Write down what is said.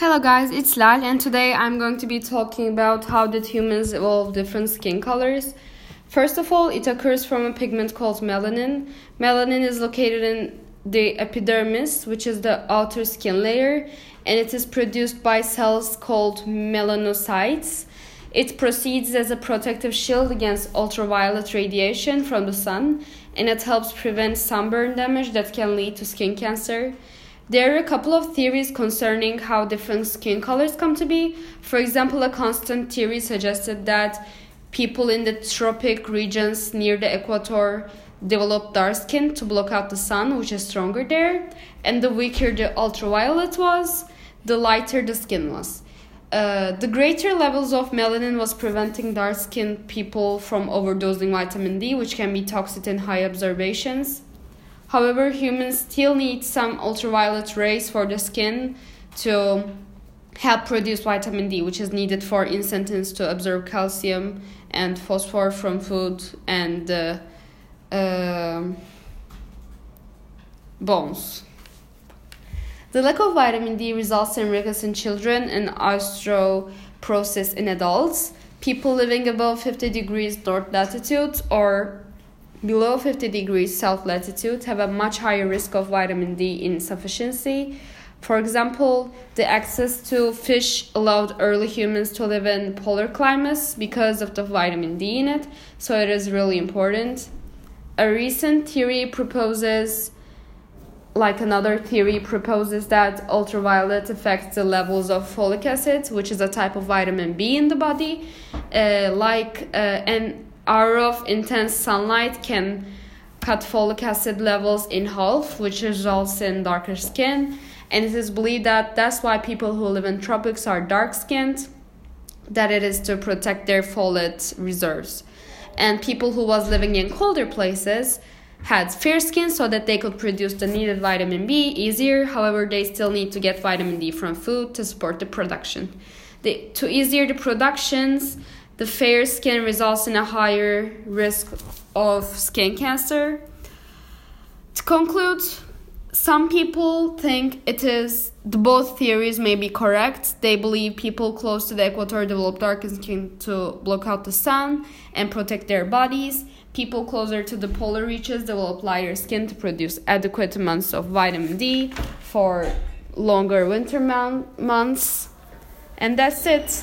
Hello guys, it's Lal and today I'm going to be talking about how did humans evolve different skin colors. First of all, it occurs from a pigment called melanin. Melanin is located in the epidermis, which is the outer skin layer, and it is produced by cells called melanocytes. It proceeds as a protective shield against ultraviolet radiation from the sun, and it helps prevent sunburn damage that can lead to skin cancer. There are a couple of theories concerning how different skin colors come to be. For example, a constant theory suggested that people in the tropic regions near the equator develop dark skin to block out the sun, which is stronger there. And the weaker the ultraviolet was, the lighter the skin was. Uh, the greater levels of melanin was preventing dark skinned people from overdosing vitamin D, which can be toxic in high observations. However, humans still need some ultraviolet rays for the skin to help produce vitamin D, which is needed for intestines to absorb calcium and phosphorus from food and uh, uh, bones. The lack of vitamin D results in rickets in children and osteoporosis in adults. People living above 50 degrees north latitude or below 50 degrees south latitude have a much higher risk of vitamin D insufficiency. For example, the access to fish allowed early humans to live in polar climates because of the vitamin D in it, so it is really important. A recent theory proposes like another theory proposes that ultraviolet affects the levels of folic acid, which is a type of vitamin B in the body, uh, like uh, and hour of intense sunlight can cut folic acid levels in half, which results in darker skin. And it is believed that that's why people who live in tropics are dark skinned, that it is to protect their folate reserves. And people who was living in colder places had fair skin so that they could produce the needed vitamin B easier. However, they still need to get vitamin D from food to support the production. The, to easier the productions, the fair skin results in a higher risk of skin cancer. To conclude, some people think it is the both theories may be correct. They believe people close to the equator develop darker skin to block out the sun and protect their bodies. People closer to the polar reaches develop lighter skin to produce adequate amounts of vitamin D for longer winter months. And that's it.